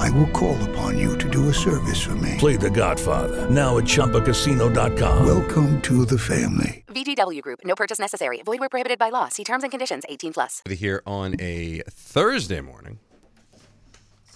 I will call upon you to do a service for me. Play The Godfather now at ChumbaCasino.com. Welcome to the family. VGW Group. No purchase necessary. Void where prohibited by law. See terms and conditions. 18 plus. Here on a Thursday morning.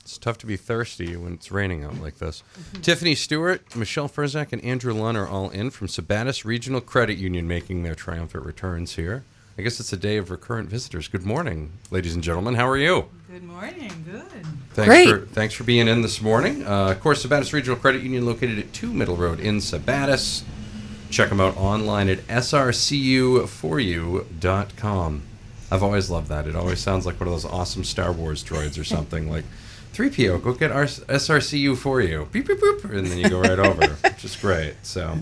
It's tough to be thirsty when it's raining out like this. Mm-hmm. Tiffiny Stewart, Michelle Ferzak, and Andrew Lunn are all in from Sabattus Regional Credit Union making their triumphant returns here. I guess it's a day of recurrent visitors. Good morning, ladies and gentlemen. How are you? Good morning. Good. Thanks Great. For, thanks for being in this morning. Uh, of course, Sabattus Regional Credit Union located at 2 Middle Road in Sabattus. Check them out online at srcu4u.com. I've always loved that. It always sounds like one of those awesome Star Wars droids or something like 3PO, go get our SRCU for you. Beep, beep, boop. And then you go right over, which is great. So,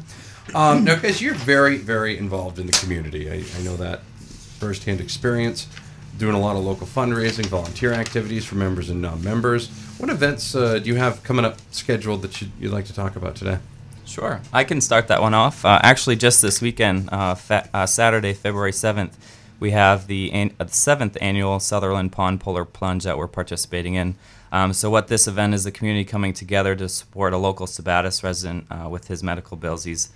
um, now, guys, you're very, very involved in the community. I, I know that firsthand experience, doing a lot of local fundraising, volunteer activities for members and non-members. What events uh, do you have coming up scheduled that you'd, you'd like to talk about today? Sure, I can start that one off. Uh, actually, just this weekend, uh, fa- uh, Saturday, February 7th, we have the, an- uh, seventh annual Sutherland Pond Polar Plunge that we're participating in. Um, so, what this event is the community coming together to support a local Sabattus resident uh, with his medical bills. He's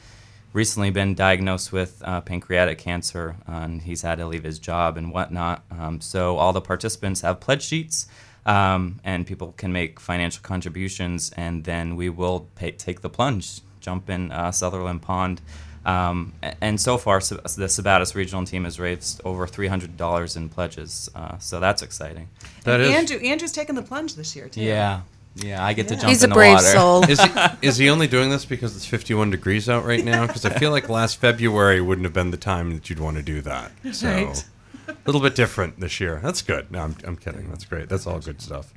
recently been diagnosed with uh, pancreatic cancer, uh, and he's had to leave his job and whatnot. Um, so, all the participants have pledge sheets. Um, and people can make financial contributions, and then we will pay, take the plunge, jump in uh, Sutherland Pond. Um, and so far, Sab- the Sabattus regional team has raised over $300 in pledges, uh, so that's exciting. That is. Andrew. Andrew's taking the plunge this year too. Yeah, yeah, I get to jump He's in a the brave water. soul. Is he, is he only doing this because it's 51 degrees out right now? Because I feel like last February wouldn't have been the time that you'd want to do that. So, Right. a little bit different this year. That's good. No, I'm, I'm kidding. That's great. That's all good stuff.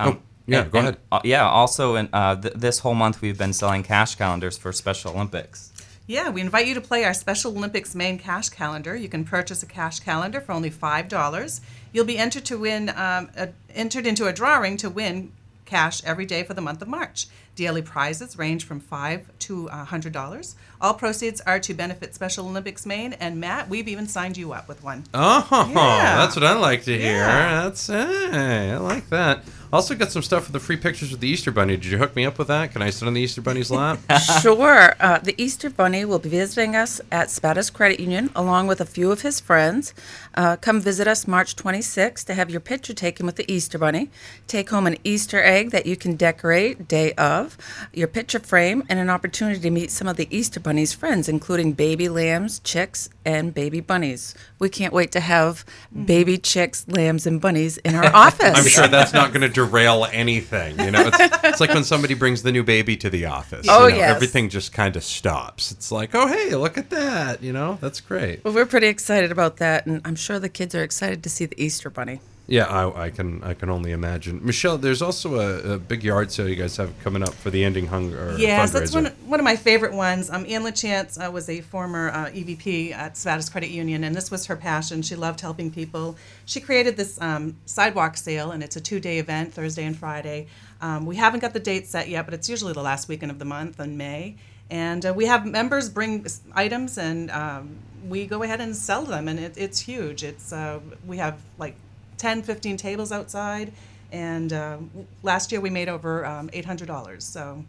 Um, Oh, yeah, and- go and, ahead. uh, yeah, also, in, uh, th- this whole month we've been selling cash calendars for Special Olympics. Yeah, we invite you to play our Special Olympics Maine cash calendar. You can purchase a cash calendar for only five dollars. You'll be entered to win, um, a, entered into a drawing to win cash every day for the month of March. Daily prizes range from five to a hundred dollars. All proceeds are to benefit Special Olympics Maine. And Matt, we've even signed you up with one. Oh, Yeah. that's what I like to hear. Yeah. That's hey, I like that. Also got some stuff for the free pictures with the Easter Bunny. Did you hook me up with that? Can I sit on the Easter Bunny's lap? Sure. Uh, the Easter Bunny will be visiting us at Sabattus Credit Union along with a few of his friends. Uh, come visit us March 26th to have your picture taken with the Easter Bunny. Take home an Easter egg that you can decorate day of, your picture frame, and an opportunity to meet some of the Easter Bunny's friends, including baby lambs, chicks, and baby bunnies. We can't wait to have baby chicks, lambs, and bunnies in our office. I'm sure that's not going to derail anything. You know, it's, it's like when somebody brings the new baby to the office. Oh, you know, yes. Everything just kind of stops. It's like, oh, hey, look at that. You know, that's great. Well, we're pretty excited about that, and I'm sure the kids are excited to see the Easter Bunny. Yeah, I, I can I can only imagine. Michelle, there's also a, a big yard sale you guys have coming up for the Ending Hunger Yes, fundraiser. that's one, one of my favorite ones. Um, Ann LaChance uh, was a former uh, EVP at Sabattus Credit Union, and this was her passion. She loved helping people. She created this um, sidewalk sale, and it's a two-day event, Thursday and Friday. Um, we haven't got the date set yet, but it's usually the last weekend of the month in May. And uh, we have members bring items, and um, we go ahead and sell them, and it, it's huge. It's uh, we have like 10, 15 tables outside, and uh, last year we made over um, $800. So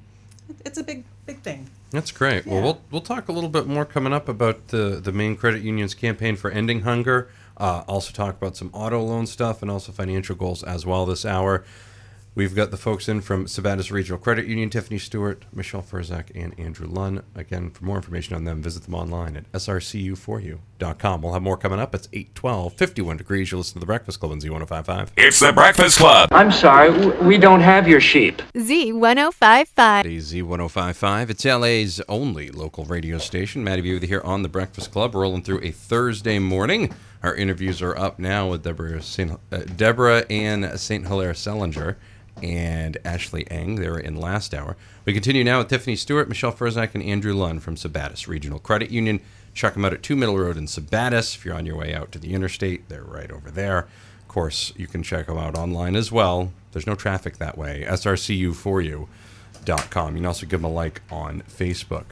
it's a big, big thing. That's great. Well, Yeah. we'll we'll talk a little bit more coming up about the the Maine credit union's campaign for ending hunger. Uh, also talk about some auto loan stuff and also financial goals as well this hour. We've got the folks in from Sabattus Regional Credit Union, Tiffiny Stewart, Michelle Ferzak, and Andrew Lunn. Again, for more information on them, visit them online at srcu4u.com. We'll have more coming up. It's 812, 51 degrees. You'll listen to The Breakfast Club on Z1055. It's the Breakfast Club. I'm sorry, we don't have your sheep. Z1055. Z1055. It's LA's only local radio station. Matty V with you here on The Breakfast Club, rolling through a Thursday morning. Our interviews are up now with Deborah, Saint, uh, Deborah Ann St. Hilaire Sellinger and Ashley Eng. They were in last hour. We continue now with Tiffiny Stewart, Michelle Ferzak, and Andrew Lunn from Sabattus Regional Credit Union. Check them out at 2 Middle Road in Sabattus. If you're on your way out to the interstate, they're right over there. Of course, you can check them out online as well. There's no traffic that way. SRCU4U.com. You can also give them a like on Facebook.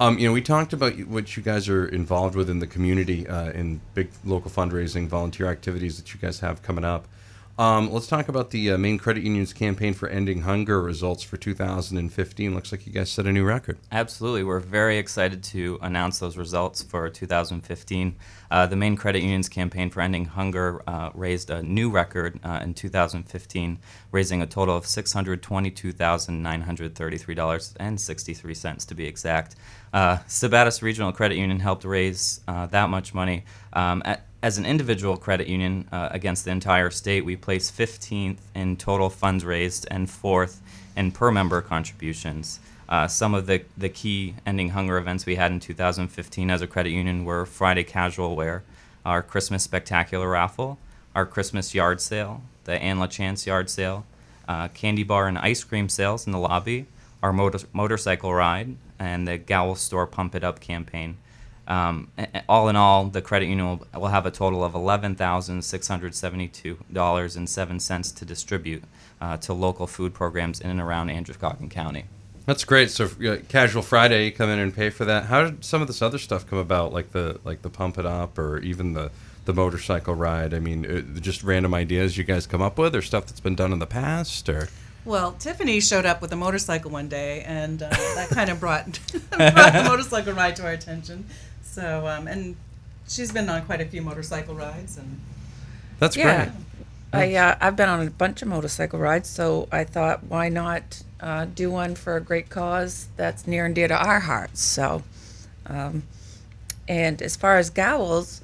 Um, you know, we talked about what you guys are involved with in the community uh, in big local fundraising, volunteer activities that you guys have coming up. Um, let's talk about the uh, Maine Credit Union's campaign for ending hunger results for 2015. Looks like you guys set a new record. Absolutely. We're very excited to announce those results for 2015. Uh, the Maine Credit Union's campaign for ending hunger uh, raised a new record uh, in 2015, raising a total of $622,933.63 to be exact. Uh, Sabattus Regional Credit Union helped raise uh, that much money. Um, at, as an individual credit union uh, against the entire state, we placed 15th in total funds raised and fourth in per member contributions. Uh, some of the, the key ending hunger events we had in 2015 as a credit union were Friday Casual Wear, our Christmas Spectacular Raffle, our Christmas Yard Sale, the Ann LaChance Yard Sale, uh, candy bar and ice cream sales in the lobby, our motor- motorcycle ride, and the Gowl Store Pump It Up campaign. Um, all in all, the credit union will, will have a total of $11,672.07 to distribute uh, to local food programs in and around Androscoggin County. That's great. So uh, Casual Friday, you come in and pay for that. How did some of this other stuff come about, like the like the pump it up, or even the the motorcycle ride? I mean, uh, just random ideas you guys come up with, or stuff that's been done in the past, or Well, Tiffiny showed up with a motorcycle one day, and uh, that kind of brought, brought the motorcycle ride to our attention. So, um, and she's been on quite a few motorcycle rides, and that's Yeah. great. I, uh, I've been on a bunch of motorcycle rides, so I thought, why not uh, do one for a great cause that's near and dear to our hearts? So, um, and as far as Gowls,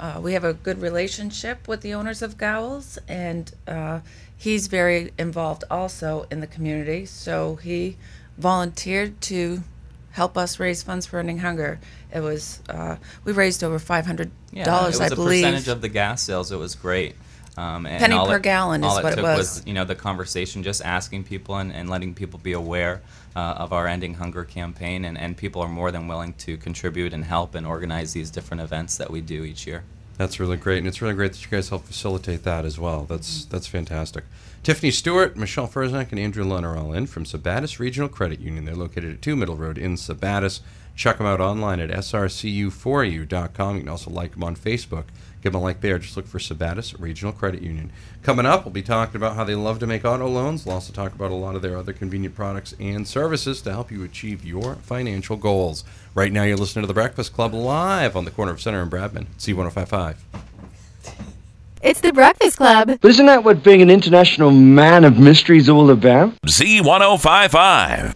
uh, we have a good relationship with the owners of Gowls, and uh, he's very involved also in the community. So he volunteered to help us raise funds for ending hunger. It was uh, we raised over five hundred dollars, Yeah, dollars, it was I a believe. percentage of the gas sales. It was great. Um, and Penny all per it- gallon all is it what it took was. you know the conversation, just asking people and, and letting people be aware uh, of our ending hunger campaign, and, and people are more than willing to contribute and help and organize these different events that we do each year. That's really great, and it's really great that you guys help facilitate that as well. That's mm-hmm. that's fantastic. Tiffiny Stewart, Michelle Ferzak, and Andrew Lunn are all in from Sabattus Regional Credit Union. They're located at 2 Middle Road in Sabattus. Check them out online at srcu4u.com. You can also like them on Facebook. Give them a like there. Just look for Sabattus Regional Credit Union. Coming up, we'll be talking about how they love to make auto loans. We'll also talk about a lot of their other convenient products and services to help you achieve your financial goals. Right now, you're listening to The Breakfast Club live on the corner of Center and Bradman, Z1055. It's the Breakfast Club. But isn't that what being an international man of mystery is all about? Z1055.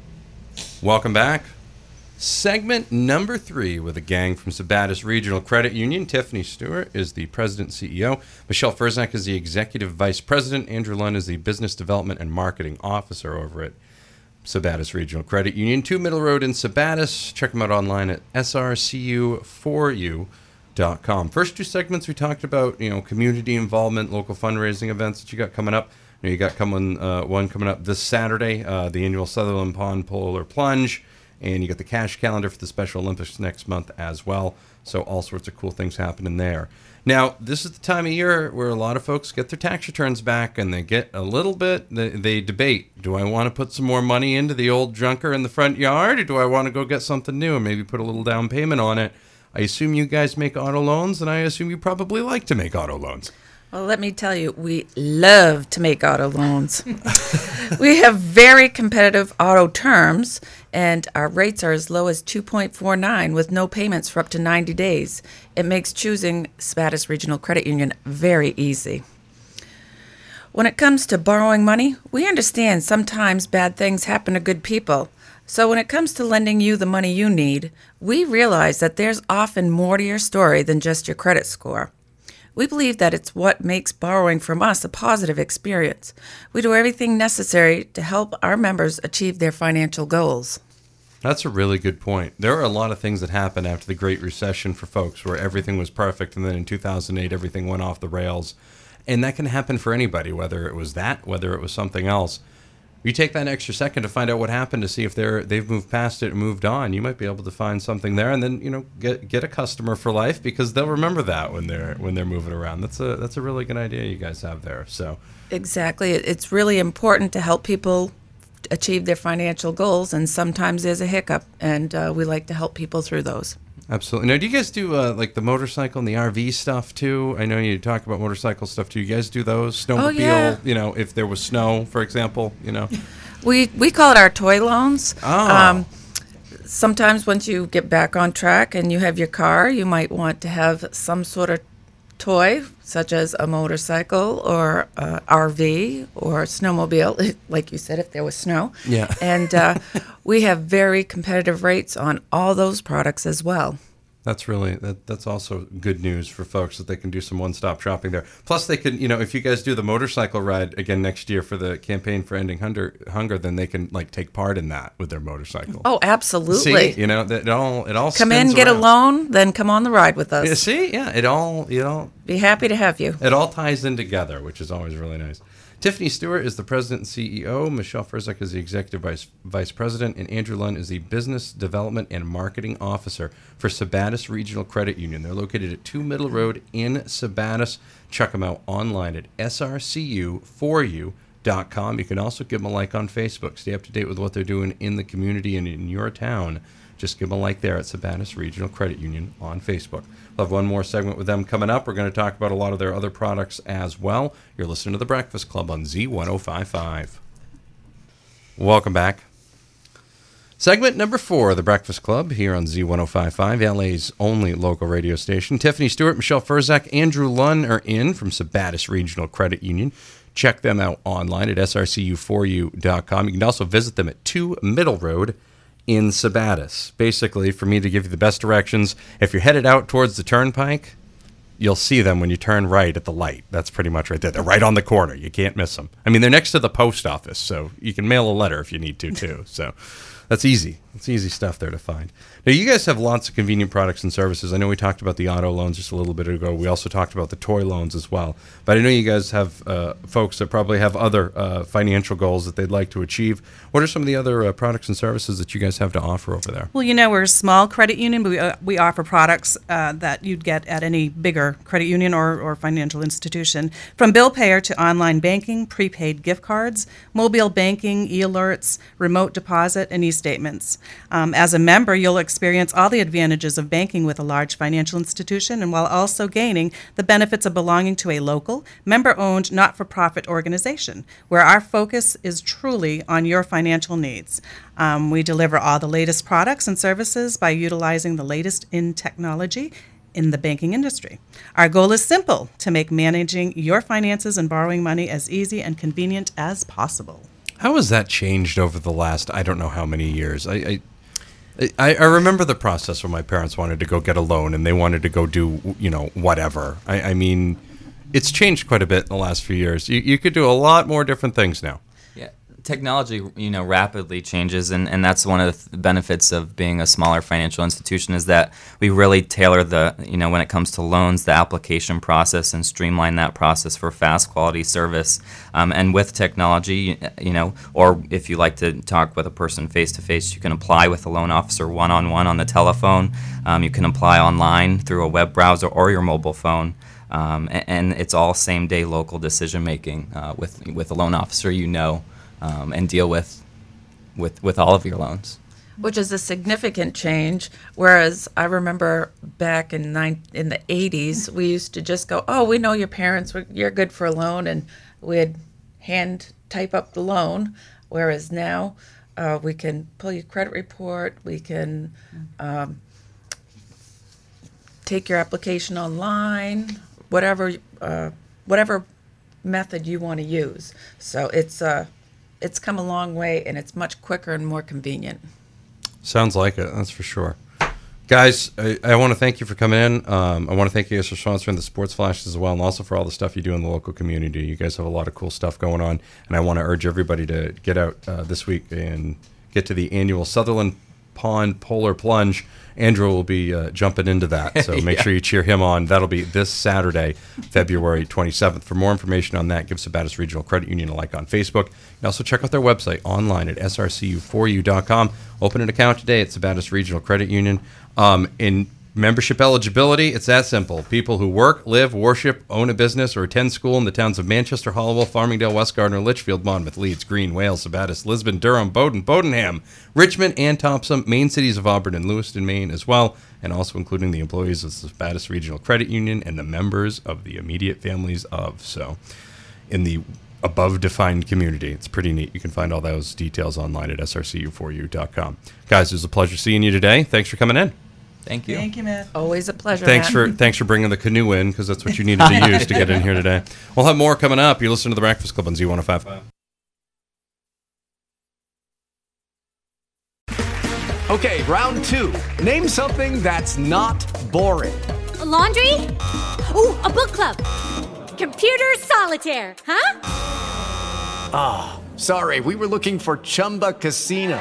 Welcome back. Segment number three with a gang from Sabattus Regional Credit Union. Tiffiny Stewart is the president CEO. Michelle Ferzak is the executive vice president. Andrew Lunn is the business development and marketing officer over at Sabattus Regional Credit Union. Two Middle Road in Sabattus. Check them out online at srcu4u.com. First two segments we talked about, you know, community involvement, local fundraising events that you got coming up. You, know, you got coming uh, one coming up this Saturday, uh, the annual Sutherland Pond Polar Plunge, and you got the cash calendar for the Special Olympics next month as well. So all sorts of cool things happening there. Now, this is the time of year where a lot of folks get their tax returns back and they get a little bit, they, they debate do I want to put some more money into the old junker in the front yard or do I want to go get something new and maybe put a little down payment on it? I assume you guys make auto loans and I assume you probably like to make auto loans. Well, let me tell you, we love to make auto loans. we have very competitive auto terms, and our rates are as low as 2.49 with no payments for up to 90 days. It makes choosing Sabattus Regional Credit Union very easy. When it comes to borrowing money, we understand sometimes bad things happen to good people. So when it comes to lending you the money you need, we realize that there's often more to your story than just your credit score. We believe that it's what makes borrowing from us a positive experience. We do everything necessary to help our members achieve their financial goals. That's a really good point. There are a lot of things that happened after the Great Recession for folks where everything was perfect and then in 2008 everything went off the rails. And that can happen for anybody, whether it was that, whether it was something else. You take that extra second to find out what happened to see if they're they've moved past it and moved on. You might be able to find something there, and then you know get get a customer for life because they'll remember that when they're when they're moving around. That's a that's a really good idea you guys have there. So Exactly. It's really important to help people achieve their financial goals, and sometimes there's a hiccup, and uh, we like to help people through those. Absolutely. Now, do you guys do uh, like the motorcycle and the RV stuff too? I know you talk about motorcycle stuff too. You guys do those snowmobile? Oh, yeah. You know, if there was snow, for example, you know. We we call it our toy loans. Oh. sometimes once you get back on track and you have your car, you might want to have some sort of toy, such as a motorcycle or a RV or snowmobile, like you said, if there was snow. Yeah. And uh, we have very competitive rates on all those products as well. That's really that, that's also good news for folks that they can do some one-stop shopping there. Plus, they can you know if you guys do the motorcycle ride again next year for the campaign for ending hunger, hunger, then they can like take part in that with their motorcycle. Oh, absolutely. See, you know that it all it all come in, get a loan, then come on the ride with us. Yeah, see, yeah, it all you know Be happy to have you. it all ties in together, which is always really nice. Tiffiny Stewart is the president and CEO. Michelle Frizek is the executive vice, vice president, and Andrew Lunn is the business development and marketing officer for Sabattus Regional Credit Union. They're located at Two Middle Road in Sabattus. Check them out online at srcu4u.com. You can also give them a like on Facebook. Stay up to date with what they're doing in the community and in your town. Just give them a like there at Sabattus Regional Credit Union on Facebook. We'll have one more segment with them coming up. We're going to talk about a lot of their other products as well. You're listening to The Breakfast Club on Z1055. Welcome back. Segment number four of The Breakfast Club here on Z1055, LA's only local radio station. Tiffiny Stewart, Michelle Ferzak, Andrew Lunn are in from Sabattus Regional Credit Union. Check them out online at srcu4u.com. You can also visit them at 2 Middle Road in Sabattus. Basically, for me to give you the best directions, if you're headed out towards the turnpike, you'll see them when you turn right at the light. That's pretty much right there. They're right on the corner. You can't miss them. I mean, they're next to the post office, so you can mail a letter if you need to, too. So that's easy. It's easy stuff there to find. Now, you guys have lots of convenient products and services. I know we talked about the auto loans just a little bit ago. We also talked about the toy loans as well. But I know you guys have uh, folks that probably have other uh, financial goals that they'd like to achieve. What are some of the other uh, products and services that you guys have to offer over there? Well, you know, we're a small credit union, but we, uh, we offer products uh, that you'd get at any bigger credit union or, or financial institution. From bill payer to online banking, prepaid gift cards, mobile banking, e alerts, remote deposit, and e statements. Um, as a member, you'll experience all the advantages of banking with a large financial institution and while also gaining the benefits of belonging to a local, member owned, not for profit organization, where our focus is truly on your financial needs. Um, we deliver all the latest products and services by utilizing the latest in technology in the banking industry. Our goal is simple to make managing your finances and borrowing money as easy and convenient as possible. How has that changed over the last I don't know how many years? I, I I, I remember the process when my parents wanted to go get a loan and they wanted to go do you know whatever. I, I mean, it's changed quite a bit in the last few years. You, you could do a lot more different things now. Technology, you know, rapidly changes, and, and that's one of the benefits of being a smaller financial institution is that we really tailor the, you know, when it comes to loans, the application process and streamline that process for fast quality service. Um, and with technology, you know, or if you like to talk with a person face to face, you can apply with a loan officer one on one on the telephone. Um, you can apply online through a web browser or your mobile phone. Um, a- and, it's all same day local decision making uh, with with a loan officer you know um, and deal with with with all of your loans. which is a significant change. Whereas I remember back in nine, in the 80s, we used to just go, "Oh, we know your parents. You're good for a loan," and we'd hand type up the loan. Whereas now, uh, we can pull your credit report. We can um, take your application online. Whatever, uh, whatever method you want to use. So it's uh, it's come a long way, and it's much quicker and more convenient. Sounds like it. That's for sure. Guys, I, I want to thank you for coming in. Um, I want to thank you guys for sponsoring the Sports Flash as well, and also for all the stuff you do in the local community. You guys have a lot of cool stuff going on, and I want to urge everybody to get out uh, this week and get to the annual Sutherland Pond Polar Plunge. Andrew will be uh, jumping into that, so make Yeah. sure you cheer him on. That'll be this Saturday, February 27th. For more information on that, give Sabattus Regional Credit Union a like on Facebook. And also check out their website online at srcu4u.com. Open an account today at Sabattus Regional Credit Union. Um, in membership eligibility, it's that simple. People who work, live, worship, own a business, or attend school in the towns of Manchester, Hallowell, Farmingdale, West Gardiner, Litchfield, Monmouth, Leeds, Greene, Wales, Sabattus, Lisbon, Durham, Bowdoin, Bowdoinham, Richmond, and Thompson, main cities of Auburn and Lewiston, Maine as well, and also including the employees of the Sabattus Regional Credit Union and the members of the immediate families of. So, in the above defined community. It's pretty neat. You can find all those details online at srcu4u.com. Guys, it was a pleasure seeing you today. Thanks for coming in. Thank you. Thank you, Matt. Always a pleasure. Thanks Matt. for thanks for bringing the canoe in because that's what you needed to use to get in here today. We'll have more coming up. You listen to the Breakfast Club on Z1055. Okay, round two. Name something that's not boring. A laundry? Ooh, a book club. Computer solitaire, huh? Ah, sorry, we were looking for Chumba Casino.